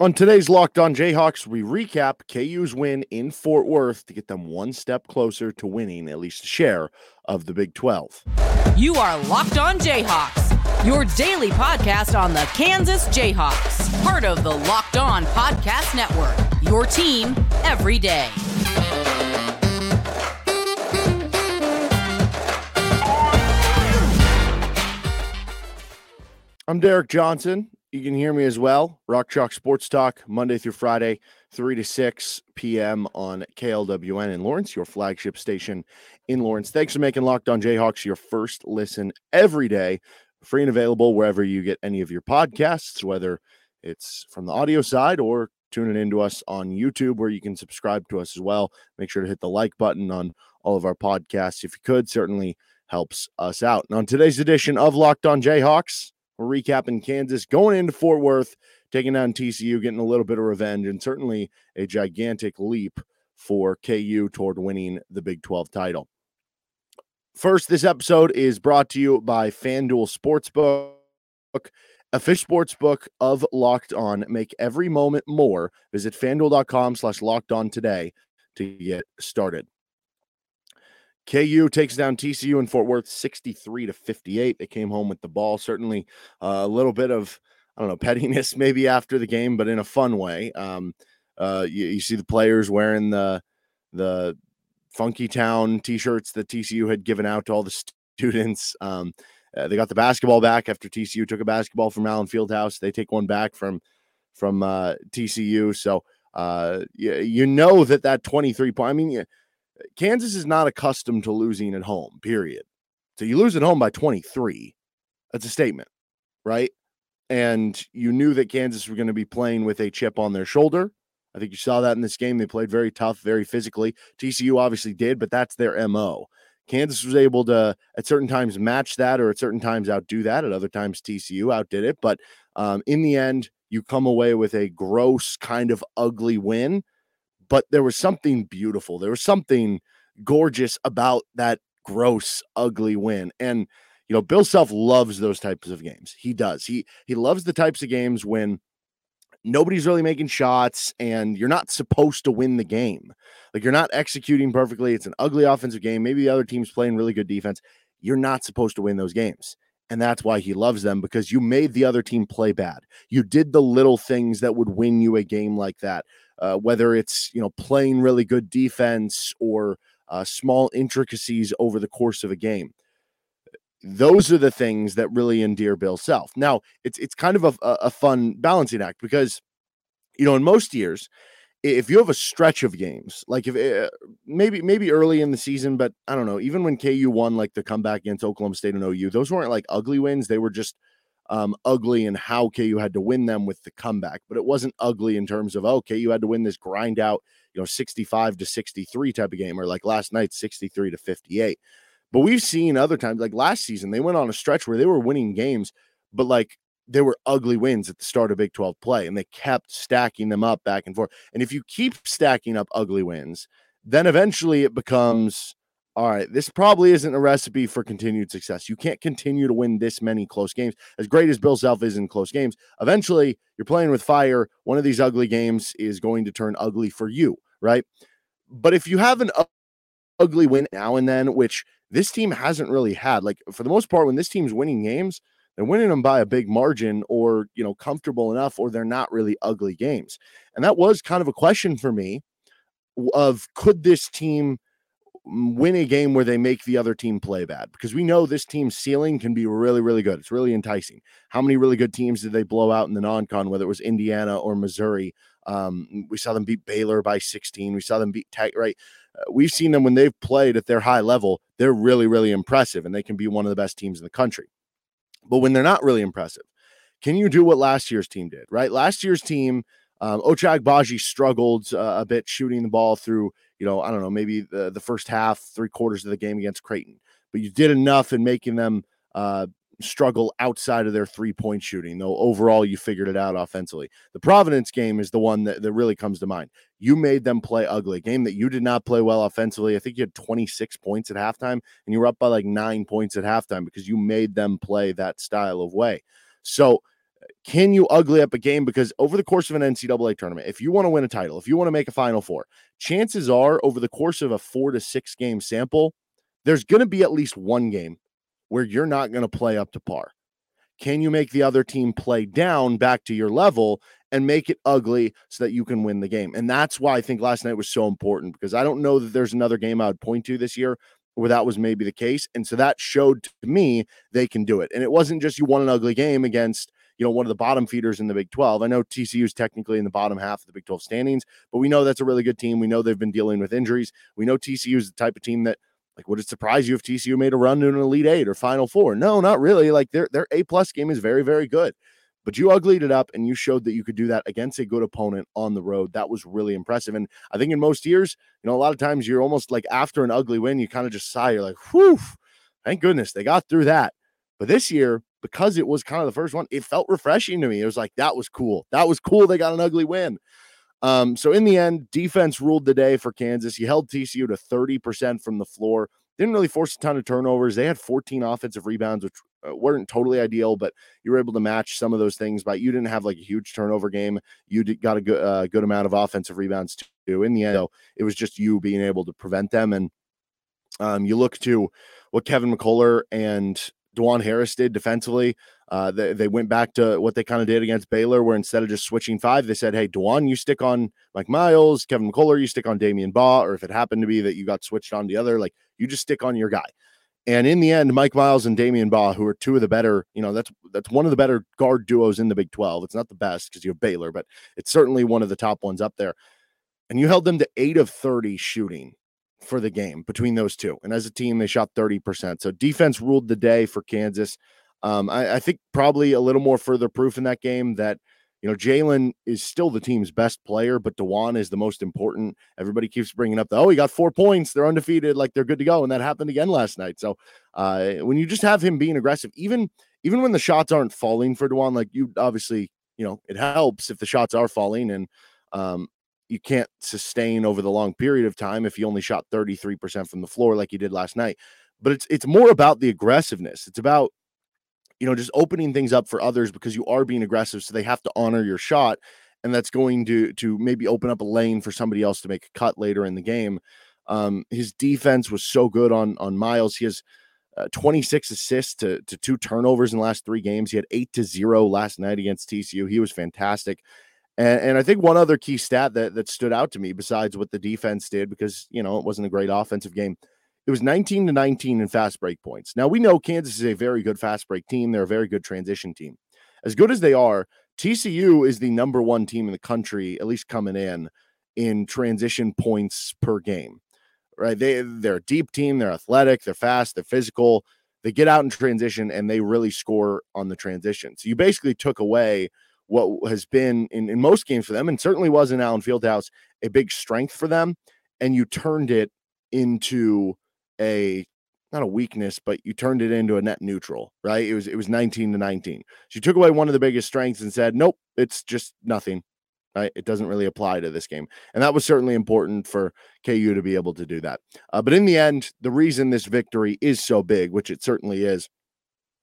On today's Locked On Jayhawks, we recap KU's win in Fort Worth to get them one step closer to winning at least a share of the Big 12. You are Locked On Jayhawks, your daily podcast on the Kansas Jayhawks, part of the Locked On Podcast Network, your team every day. I'm Derek Johnson. You can hear me as well. Rock Chalk Sports Talk, Monday through Friday, 3 to 6 p.m. on KLWN in Lawrence, your flagship station in Lawrence. Thanks for making Locked On Jayhawks your first listen every day, free and available wherever you get any of your podcasts, whether it's from the audio side or tuning into us on YouTube, where you can subscribe to us as well. Make sure to hit the like button on all of our podcasts if you could. Certainly helps us out. And on today's edition of Locked On Jayhawks, we're recapping Kansas going into Fort Worth, taking down TCU, getting a little bit of revenge, and certainly a gigantic leap for KU toward winning the Big 12 title. First, this episode is brought to you by FanDuel Sportsbook, a fish sportsbook of Locked On. Make every moment more. Visit fanduel.com slash locked on today to get started. KU takes down TCU in Fort Worth 63 to 58. They came home with the ball. Certainly uh, a little bit of, I don't know, pettiness maybe after the game, but in a fun way. Um, uh, you, you, see the players wearing the the Funky Town t-shirts that TCU had given out to all the students. Um, uh, they got the basketball back after TCU took a basketball from Allen Fieldhouse. They take one back from from uh, TCU. So uh, you, you know that that 23 point. I mean, Kansas is not accustomed to losing at home, period. So you lose at home by 23. That's a statement, right? And you knew that Kansas were going to be playing with a chip on their shoulder. I think you saw that in this game. They played very tough, very physically. TCU obviously did, but that's their MO. Kansas was able to, at certain times, match that or at certain times outdo that. At other times, TCU outdid it. But um, in the end, you come away with a gross, kind of ugly win but there was something beautiful. There was something gorgeous about that gross, ugly win. And you know, Bill Self loves those types of games. He does. He he loves the types of games when nobody's really making shots and you're not supposed to win the game. Like you're not executing perfectly. It's an ugly offensive game. Maybe the other team's playing really good defense. You're not supposed to win those games. And that's why he loves them because you made the other team play bad. You did the little things that would win you a game like that uh, whether it's you know playing really good defense or uh, small intricacies over the course of a game. Those are the things that really endear Bill Self. Now it's it's kind of a, a fun balancing act because you know in most years if you have a stretch of games, like if uh, maybe maybe early in the season, but I don't know, even when KU won like the comeback against Oklahoma State and OU, those weren't like ugly wins. They were just um, ugly and how KU had to win them with the comeback, but it wasn't ugly in terms of, oh, KU had to win this grind out, you know, 65 to 63 type of game, or like last night, 63 to 58. But we've seen other times, like last season, they went on a stretch where they were winning games, but like they were ugly wins at the start of Big 12 play, and they kept stacking them up back and forth. And if you keep stacking up ugly wins, then eventually it becomes all right, this probably isn't a recipe for continued success. You can't continue to win this many close games. As great as Bill Self is in close games, eventually you're playing with fire. One of these ugly games is going to turn ugly for you, right? But if you have an ugly win now and then, which this team hasn't really had, like for the most part, when this team's winning games, they're winning them by a big margin or, you know, comfortable enough, or they're not really ugly games. And that was kind of a question for me of could this team – win a game where they make the other team play bad because we know this team's ceiling can be really, really good. It's really enticing. How many really good teams did they blow out in the non con, whether it was Indiana or Missouri? Um, we saw them beat Baylor by 16. We saw them beat Tech, right? Uh, we've seen them when they've played at their high level. They're really, really impressive and they can be one of the best teams in the country. But when they're not really impressive, can you do what last year's team did, right? Last year's team, um, Ochai Agbaji struggled uh, a bit shooting the ball through you know, I don't know, maybe the, the first half, three quarters of the game against Creighton, but you did enough in making them uh, struggle outside of their three point shooting, though overall you figured it out offensively. The Providence game is the one that, that really comes to mind. You made them play ugly, game that you did not play well offensively. I think you had 26 points at halftime, and you were up by like nine points at halftime because you made them play that style of way. So, can you ugly up a game? Because over the course of an NCAA tournament, if you want to win a title, if you want to make a Final Four, chances are over the course of a four to six game sample, there's going to be at least one game where you're not going to play up to par. Can you make the other team play down back to your level and make it ugly so that you can win the game? And that's why I think last night was so important because I don't know that there's another game I would point to this year where that was maybe the case. And so that showed to me they can do it. And it wasn't just you won an ugly game against you know, one of the bottom feeders in the Big 12. I know TCU is technically in the bottom half of the Big 12 standings, but we know that's a really good team. We know they've been dealing with injuries. We know TCU is the type of team that, like, would it surprise you if TCU made a run to an Elite Eight or Final Four? No, not really. Like, their their A plus game is very, very good. But you uglied it up and you showed that you could do that against a good opponent on the road. That was really impressive. And I think in most years, you know, a lot of times you're almost like after an ugly win, you kind of just sigh. You're like, whew, thank goodness they got through that. But this year, because it was kind of the first one, it felt refreshing to me. It was like, that was cool. That was cool. They got an ugly win. Um, so in the end, defense ruled the day for Kansas. He held TCU to 30% from the floor. Didn't really force a ton of turnovers. They had 14 offensive rebounds, which uh, weren't totally ideal, but you were able to match some of those things. But you didn't have like a huge turnover game. You did, got a good, uh, good amount of offensive rebounds too. In the end, though, it was just you being able to prevent them. And um, you look to what Kevin McCullar and Dajuan Harris did defensively. Uh, they, they went back to what they kind of did against Baylor, where instead of just switching five, they said, Hey, Dajuan, you stick on Mike Miles, Kevin McCullar, you stick on Damion Baugh, or if it happened to be that you got switched on the other, like you just stick on your guy. And in the end, Mike Miles and Damion Baugh, who are two of the better, you know, that's that's one of the better guard duos in the Big 12. It's not the best because you have Baylor, but it's certainly one of the top ones up there. And you held them to eight of 30 shooting for the game between those two. And as a team, they shot 30%. So defense ruled the day for Kansas. Um, I, I, think probably a little more further proof in that game that, you know, Jalen is still the team's best player, but Dajuan is the most important. Everybody keeps bringing up the, oh, he got four points. They're undefeated. Like they're good to go. And that happened again last night. So uh, when you just have him being aggressive, even, even when the shots aren't falling for Dajuan, like you obviously, you know, it helps if the shots are falling. And, um, you can't sustain over the long period of time if you only shot 33% from the floor like you did last night. But it's it's more about the aggressiveness. It's about you know just opening things up for others because you are being aggressive so they have to honor your shot and that's going to to maybe open up a lane for somebody else to make a cut later in the game. Um, his defense was so good on on Miles. He has uh, 26 assists to, to two turnovers in the last three games. He had eight to zero last night against TCU. He was fantastic. And, and I think one other key stat that, that stood out to me, besides what the defense did, because, you know, it wasn't a great offensive game, it was 19 to 19 in fast break points. Now, we know Kansas is a very good fast break team. They're a very good transition team. As good as they are, TCU is the number one team in the country, at least coming in, in transition points per game. Right? They they're a deep team, they're athletic, they're fast, they're physical. They get out in transition and they really score on the transition. So you basically took away what has been in, in most games for them, and certainly was in Allen Fieldhouse, a big strength for them. And you turned it into a not a weakness, but you turned it into a net neutral, right? It was it was 19 to 19. So you took away one of the biggest strengths and said, nope, it's just nothing. Right? It doesn't really apply to this game. And that was certainly important for KU to be able to do that. Uh, but in the end, the reason this victory is so big, which it certainly is,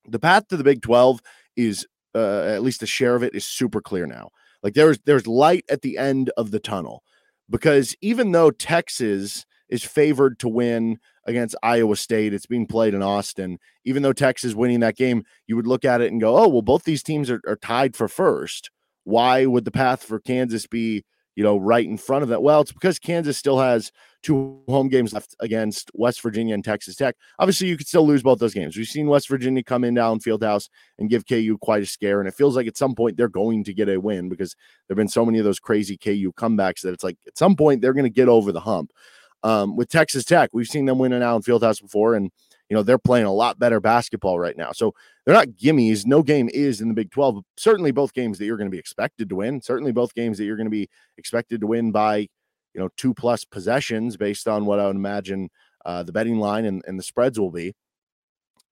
the path to the Big 12 is uh, at least a share of it is super clear now. Like there's there's light at the end of the tunnel because even though Texas is favored to win against Iowa State, it's being played in Austin. Even though Texas winning that game, you would look at it and go, "Oh, well, both these teams are, are tied for first. Why would the path for Kansas be you know, right in front of that. Well, it's because Kansas still has two home games left against West Virginia and Texas Tech. Obviously, you could still lose both those games. We've seen West Virginia come in Allen Fieldhouse and give KU quite a scare, and it feels like at some point they're going to get a win because there've been so many of those crazy KU comebacks that it's like at some point they're going to get over the hump. Um, with Texas Tech, we've seen them win in Allen Fieldhouse before, and you know they're playing a lot better basketball right now. So they're not gimmies. No game is in the Big 12. Certainly both games that you're going to be expected to win. Certainly both games that you're going to be expected to win by, you know, two plus possessions based on what I would imagine uh, the betting line and, and the spreads will be.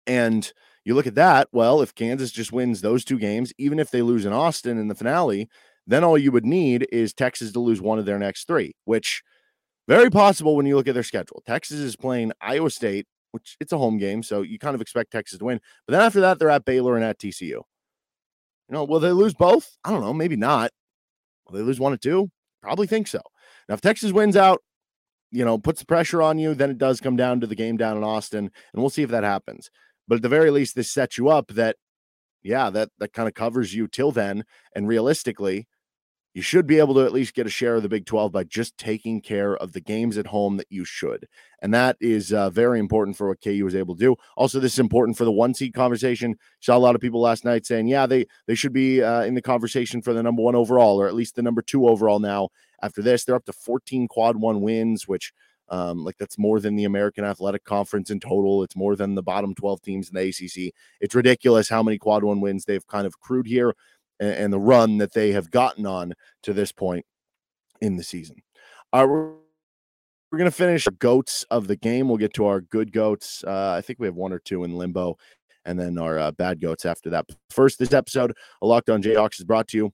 And you look at that, well, if Kansas just wins those two games, even if they lose in Austin in the finale, then all you would need is Texas to lose one of their next three, which very possible when you look at their schedule. Texas is playing Iowa State which it's a home game, so you kind of expect Texas to win. But then after that, they're at Baylor and at TCU. You know, will they lose both? I don't know. Maybe not. Will they lose one or two? Probably think so. Now, if Texas wins out, you know, puts the pressure on you, then it does come down to the game down in Austin, and we'll see if that happens. But at the very least, this sets you up that, yeah, that that kind of covers you till then. And realistically, you should be able to at least get a share of the Big 12 by just taking care of the games at home that you should. And that is uh, very important for what KU was able to do. Also, this is important for the one seed conversation. Saw a lot of people last night saying, yeah, they, they should be uh, in the conversation for the number one overall, or at least the number two overall now. After this, they're up to 14 quad one wins, which um, like that's more than the American Athletic Conference in total. It's more than the bottom 12 teams in the ACC. It's ridiculous how many quad one wins they've kind of accrued here and, and the run that they have gotten on to this point in the season. All right, we're, going to finish goats of the game. We'll get to our good goats. Uh, I think we have one or two in limbo, and then our uh, bad goats after that. First, this episode of Locked On Jayhawks is brought to you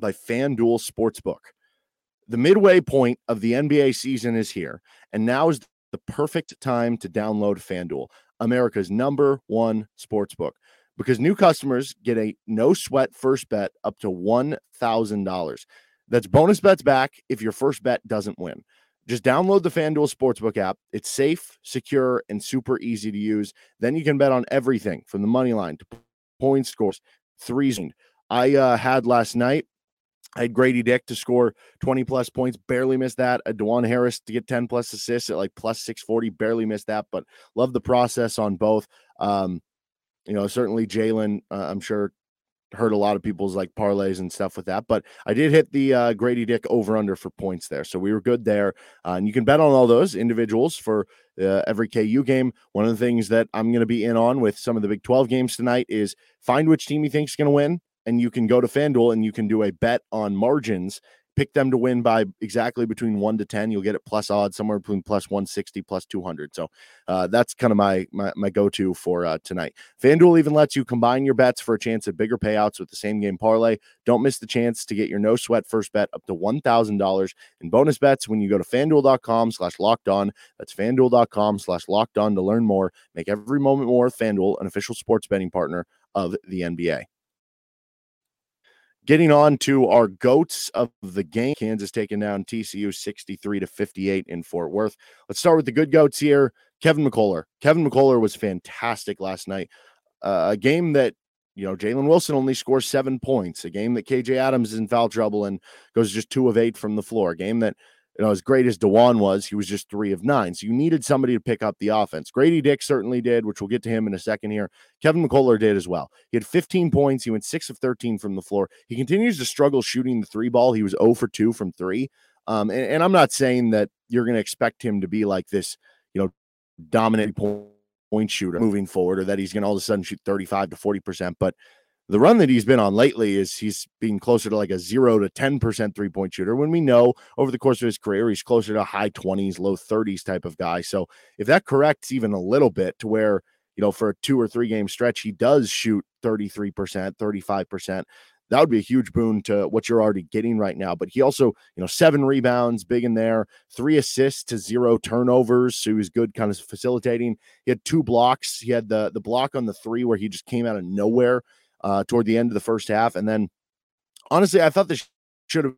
by FanDuel Sportsbook. The midway point of the NBA season is here, and now is the perfect time to download FanDuel, America's number one sportsbook because new customers get a no sweat first bet up to $1,000. That's bonus bets back if your first bet doesn't win. Just download the FanDuel Sportsbook app. It's safe, secure, and super easy to use. Then you can bet on everything from the money line to point scores, threes. I uh, had last night. I had Grady Dick to score 20 plus points, barely missed that. A Dajuan Harris to get 10 plus assists at like plus 640, barely missed that, but love the process on both. Um, you know, certainly Jalen, uh, I'm sure hurt a lot of people's like parlays and stuff with that. But I did hit the uh, Grady Dick over under for points there, so we were good there. Uh, and you can bet on all those individuals for uh, every KU game. One of the things that I'm going to be in on with some of the Big 12 games tonight is find which team you think is going to win, and you can go to FanDuel and you can do a bet on margins pick them to win by exactly between one to 10. You'll get it plus odds somewhere between plus 160, plus 200. So uh, that's kind of my, my, my go to for uh, tonight. FanDuel even lets you combine your bets for a chance at bigger payouts with the same game parlay. Don't miss the chance to get your no sweat first bet up to $1,000 in bonus bets when you go to fanduel.com slash locked on. That's fanduel.com slash locked on to learn more. Make every moment more FanDuel, an official sports betting partner of the NBA. Getting on to our goats of the game. Kansas taking down TCU 63 to 58 in Fort Worth. Let's start with the good goats here. Kevin McCullar. Kevin McCullar was fantastic last night. Uh, a game that you know, Jalen Wilson only scores seven points. A game that KJ Adams is in foul trouble and goes just two of eight from the floor. A game that you know, as great as Dajuan was, he was just three of nine. So you needed somebody to pick up the offense. Grady Dick certainly did, which we'll get to him in a second here. Kevin McCullar did as well. He had 15 points. He went six of 13 from the floor. He continues to struggle shooting the three ball. He was 0 for 2 from three. Um, and, and I'm not saying that you're going to expect him to be like this, you know, dominant point shooter moving forward or that he's going to all of a sudden shoot 35 to 40%. But the run that he's been on lately is he's being closer to like a zero to 10% three point shooter. When we know over the course of his career, he's closer to high 20s, low 30s type of guy. So if that corrects even a little bit to where, you know, for a two or three game stretch, he does shoot 33%, 35%. That would be a huge boon to what you're already getting right now. But he also, you know, seven rebounds, big in there, three assists to zero turnovers. So he was good, kind of facilitating. He had two blocks. He had the the block on the three where he just came out of nowhere uh, toward the end of the first half. And then honestly, I thought this should have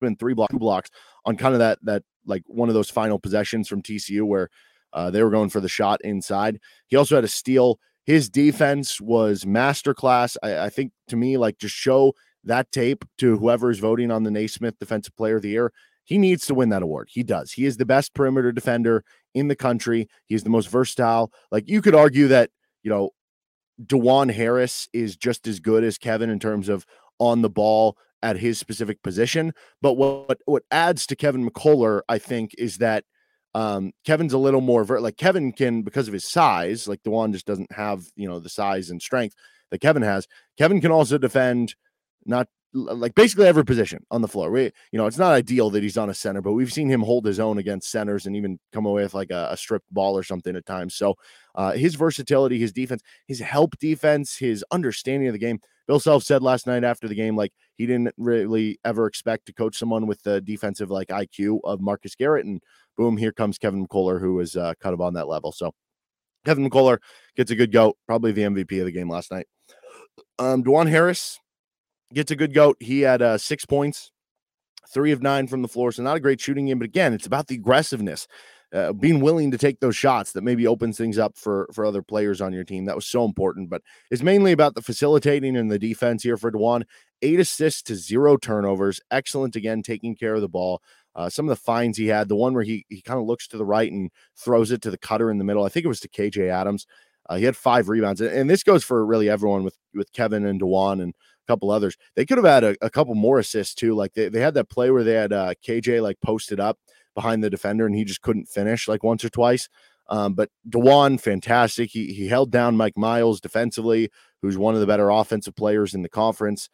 been three two blocks on kind of that, that like one of those final possessions from TCU where uh, they were going for the shot inside. He also had a steal. His defense was masterclass. I, I think to me, like just show that tape to whoever is voting on the Naismith Defensive Player of the Year. He needs to win that award. He does. He is the best perimeter defender in the country. He's the most versatile. Like you could argue that, you know, Dajuan Harris is just as good as Kevin in terms of on the ball at his specific position. But what what adds to Kevin McCullar, I think, is that um, Kevin's a little more like Kevin can because of his size. Like Dajuan just doesn't have you know the size and strength that Kevin has. Kevin can also defend not like basically every position on the floor. We, you know, it's not ideal that he's on a center, but we've seen him hold his own against centers and even come away with like a, a stripped ball or something at times. So, uh, his versatility, his defense, his help defense, his understanding of the game. Bill Self said last night after the game, like he didn't really ever expect to coach someone with the defensive like IQ of Marcus Garrett, and boom, here comes Kevin McCullar, who is uh, kind of on that level. So, Kevin McCullar gets a good go, probably the MVP of the game last night. Um, Dajuan Harris gets a good goat. He had uh, six points, three of nine from the floor. So not a great shooting game, but again, it's about the aggressiveness. Uh, being willing to take those shots that maybe opens things up for for other players on your team. That was so important, but it's mainly about the facilitating and the defense here for Dajuan. Eight assists to zero turnovers. Excellent again, taking care of the ball. Uh, some of the finds he had, the one where he he kind of looks to the right and throws it to the cutter in the middle. I think it was to KJ Adams. Uh, he had five rebounds, and this goes for really everyone with with Kevin and Dajuan and couple others. They could have had a, a couple more assists too. Like they, they had that play where they had uh, KJ like posted up behind the defender and he just couldn't finish like once or twice. Um, but Dajuan, fantastic. He he held down Mike Miles defensively, who's one of the better offensive players in the conference.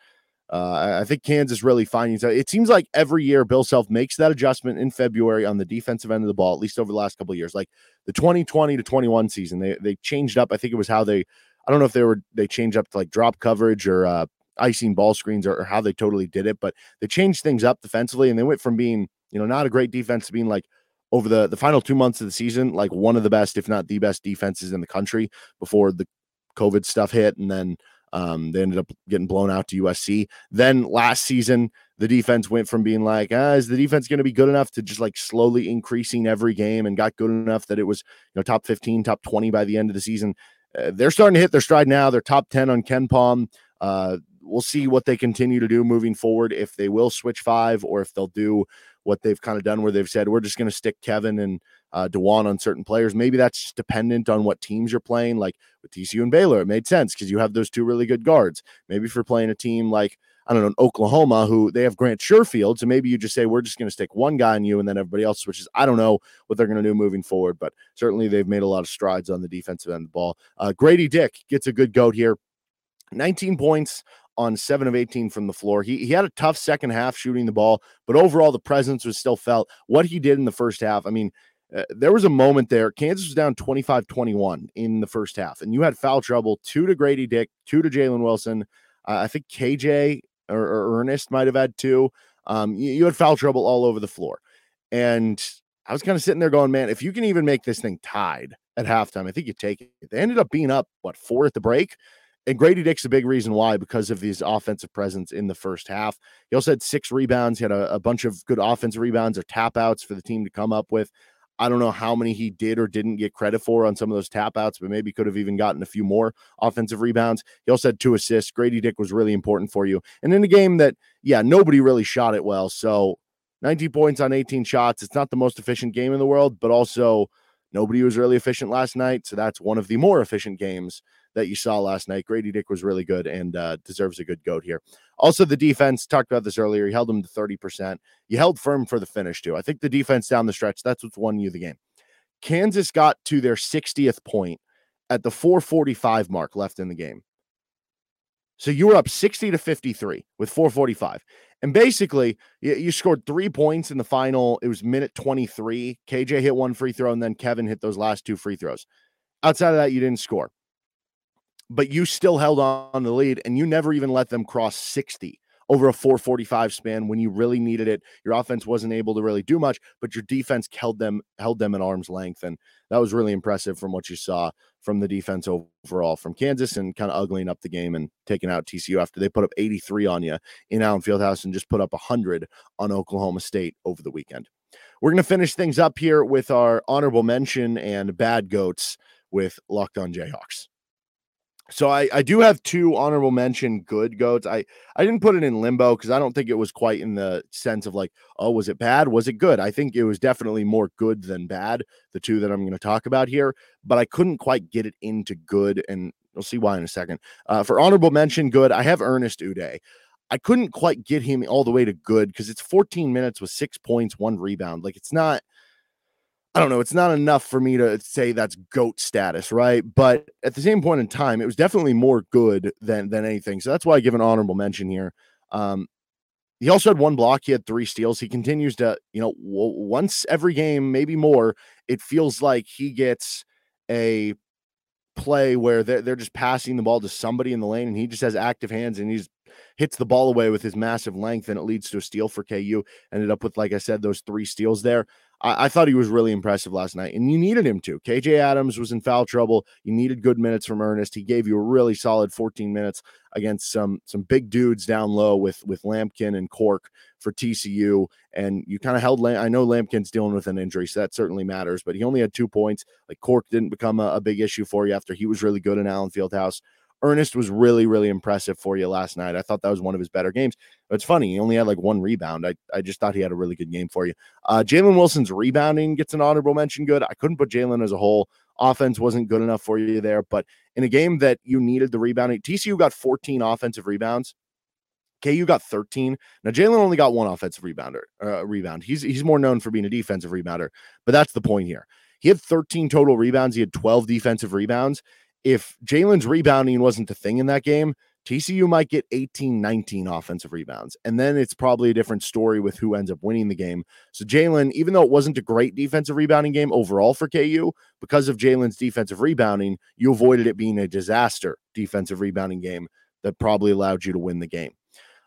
Uh, I think Kansas really finding it seems like every year Bill Self makes that adjustment in February on the defensive end of the ball, at least over the last couple of years. Like the 2020 to 21 season, they they changed up. I think it was how they I don't know if they were they changed up to like drop coverage or uh, icing ball screens or, or how they totally did it, but they changed things up defensively and they went from being you know, not a great defense to being like over the the final two months of the season, like one of the best, if not the best defenses in the country before the COVID stuff hit, and then um, they ended up getting blown out to USC. Then last season, the defense went from being like, ah, is the defense going to be good enough to just like slowly increasing every game and got good enough that it was, you know, top 15, top 20 by the end of the season. Uh, they're starting to hit their stride now. They're top 10 on KenPom. Uh, we'll see what they continue to do moving forward, if they will switch five or if they'll do what they've kind of done where they've said we're just going to stick Kevin and uh, Dajuan on certain players. Maybe that's just dependent on what teams you're playing. Like with TCU and Baylor, it made sense because you have those two really good guards. Maybe if you're playing a team like I don't know Oklahoma, who they have Grant Sherfield, so maybe you just say we're just going to stick one guy on you, and then everybody else switches. I don't know what they're going to do moving forward, but certainly they've made a lot of strides on the defensive end of the ball. Uh, Grady Dick gets a good goat here. 19 points on seven of 18 from the floor. He, he had a tough second half shooting the ball, but overall the presence was still felt. What he did in the first half, I mean, uh, there was a moment there. Kansas was down 25 21 in the first half, and you had foul trouble two to Grady Dick, two to Jalen Wilson. Uh, I think KJ or, or Ernest might have had two. Um, you, you had foul trouble all over the floor. And I was kind of sitting there going, man, if you can even make this thing tied at halftime, I think you take it. They ended up being up, what, four at the break? And Grady Dick's a big reason why, because of his offensive presence in the first half. He also had six rebounds. He had a, a bunch of good offensive rebounds or tap outs for the team to come up with. I don't know how many he did or didn't get credit for on some of those tap outs, but maybe could have even gotten a few more offensive rebounds. He also had two assists. Grady Dick was really important for you. And in a game that, yeah, nobody really shot it well. So 19 points on 18 shots. It's not the most efficient game in the world, but also nobody was really efficient last night. So that's one of the more efficient games that you saw last night. Grady Dick was really good and uh, deserves a good goat here. Also, the defense, talked about this earlier. He held them to 30%. You held firm for the finish, too. I think the defense down the stretch, that's what's won you the game. Kansas got to their 60th point at the 445 mark left in the game. So you were up 60 to 53 with 445. And basically, you, you, scored three points in the final. It was minute 23. KJ hit one free throw, and then Kevin hit those last two free throws. Outside of that, you didn't score but you still held on the lead and you never even let them cross 60 over a 445 span when you really needed it. Your offense wasn't able to really do much, but your defense held them held them at arm's length and that was really impressive from what you saw from the defense overall from Kansas and kind of uglying up the game and taking out TCU after they put up 83 on you in Allen Fieldhouse and just put up 100 on Oklahoma State over the weekend. We're going to finish things up here with our honorable mention and bad goats with Locked On Jayhawks. So I, I do have two honorable mention good goats. I, I didn't put it in limbo because I don't think it was quite in the sense of like, oh, was it bad? Was it good? I think it was definitely more good than bad, the two that I'm going to talk about here, but I couldn't quite get it into good. And we'll see why in a second. Uh, for honorable mention, good, I have Ernest Udeh. I couldn't quite get him all the way to good because it's 14 minutes with six points, one rebound. Like it's not I don't know. It's not enough for me to say that's goat status, right? But at the same point in time, it was definitely more good than than anything. So that's why I give an honorable mention here. Um, he also had one block. He had three steals. He continues to, you know, w- once every game, maybe more. It feels like he gets a play where they're, they're just passing the ball to somebody in the lane, and he just has active hands, and he's hits the ball away with his massive length, and it leads to a steal for KU. Ended up with, like I said, those three steals there. I, I, thought he was really impressive last night, and you needed him to. KJ Adams was in foul trouble. You needed good minutes from Ernest. He gave you a really solid 14 minutes against some some big dudes down low with with Lampkin and Cork for TCU, and you kind of held. I know Lampkin's dealing with an injury, so that certainly matters. But he only had two points. Like Cork didn't become a, a big issue for you after he was really good in Allen Fieldhouse. Ernest was really, really impressive for you last night. I thought that was one of his better games. But it's funny, he only had like one rebound. I, I just thought he had a really good game for you. Uh, Jalen Wilson's rebounding gets an honorable mention good. I couldn't put Jalen as a whole. Offense wasn't good enough for you there. But in a game that you needed the rebounding, TCU got 14 offensive rebounds. KU got 13. Now Jalen only got one offensive rebounder, uh, rebound. He's he's more known for being a defensive rebounder, but that's the point here. He had 13 total rebounds. He had 12 defensive rebounds if Jalen's rebounding wasn't the thing in that game, TCU might get 18, 19 offensive rebounds. And then it's probably a different story with who ends up winning the game. So, Jalen, even though it wasn't a great defensive rebounding game overall for KU, because of Jalen's defensive rebounding, you avoided it being a disaster defensive rebounding game that probably allowed you to win the game.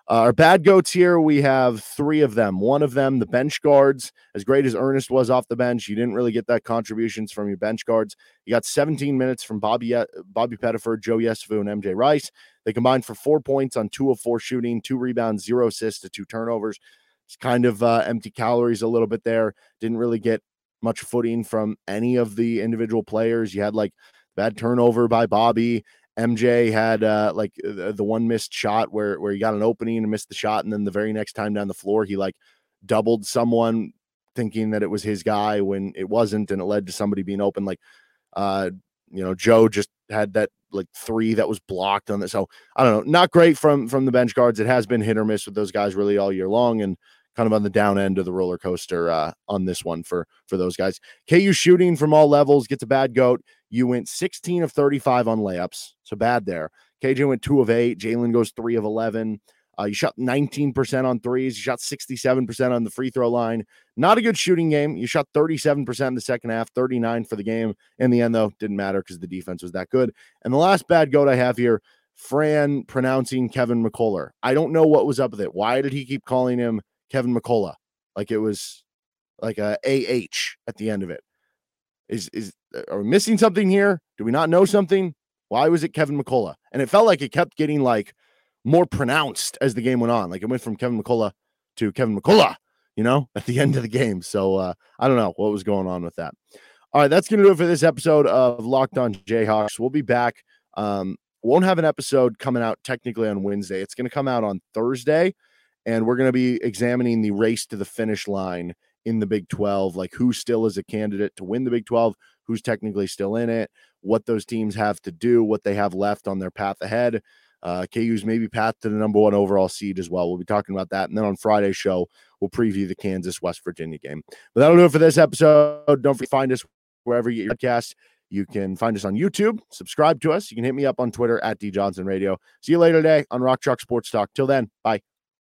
Uh, our bad goats here, we have three of them. One of them, the bench guards, as great as Ernest was off the bench, you didn't really get that contributions from your bench guards. You got 17 minutes from Bobby Bobby Pettiford, Joe Yesufu, and MJ Rice. They combined for four points on two of four shooting, two rebounds, zero assists to two turnovers. It's kind of uh, empty calories a little bit there. Didn't really get much footing from any of the individual players. You had like bad turnover by Bobby MJ had uh, like the, the one missed shot where where he got an opening and missed the shot, and then the very next time down the floor, he like doubled someone, thinking that it was his guy when it wasn't, and it led to somebody being open. Like, uh, you know, Joe just had that like three that was blocked on that. So I don't know, not great from from the bench guards. It has been hit or miss with those guys really all year long, and kind of on the down end of the roller coaster uh, on this one for for those guys. KU shooting from all levels gets a bad goat. You went 16 of 35 on layups. So bad there. KJ went two of eight. Jalen goes three of 11. Uh, you shot 19% on threes. You shot 67% on the free throw line. Not a good shooting game. You shot 37% in the second half, 39 for the game. In the end, though, didn't matter because the defense was that good. And the last bad goat I have here, Fran pronouncing Kevin McCullar. I don't know what was up with it. Why did he keep calling him Kevin McCullough? Like it was like a AH at the end of it. Is is are we missing something here? Do we not know something? Why was it Kevin McCullough? And it felt like it kept getting like more pronounced as the game went on. Like it went from Kevin McCullough to Kevin McCullough, you know, at the end of the game. So uh, I don't know what was going on with that. All right, that's going to do it for this episode of Locked On Jayhawks. We'll be back. Um, won't have an episode coming out technically on Wednesday. It's going to come out on Thursday, and we're going to be examining the race to the finish line in the Big 12, like who still is a candidate to win the Big 12, who's technically still in it, what those teams have to do, what they have left on their path ahead. Uh, KU's maybe path to the number one overall seed as well. We'll be talking about that. And then on Friday's show, we'll preview the Kansas West Virginia game. But that'll do it for this episode. Don't forget to find us wherever you get your podcast. You can find us on YouTube, subscribe to us. You can hit me up on Twitter at D Johnson Radio. See you later today on Rock Chalk Sports Talk. Till then, bye.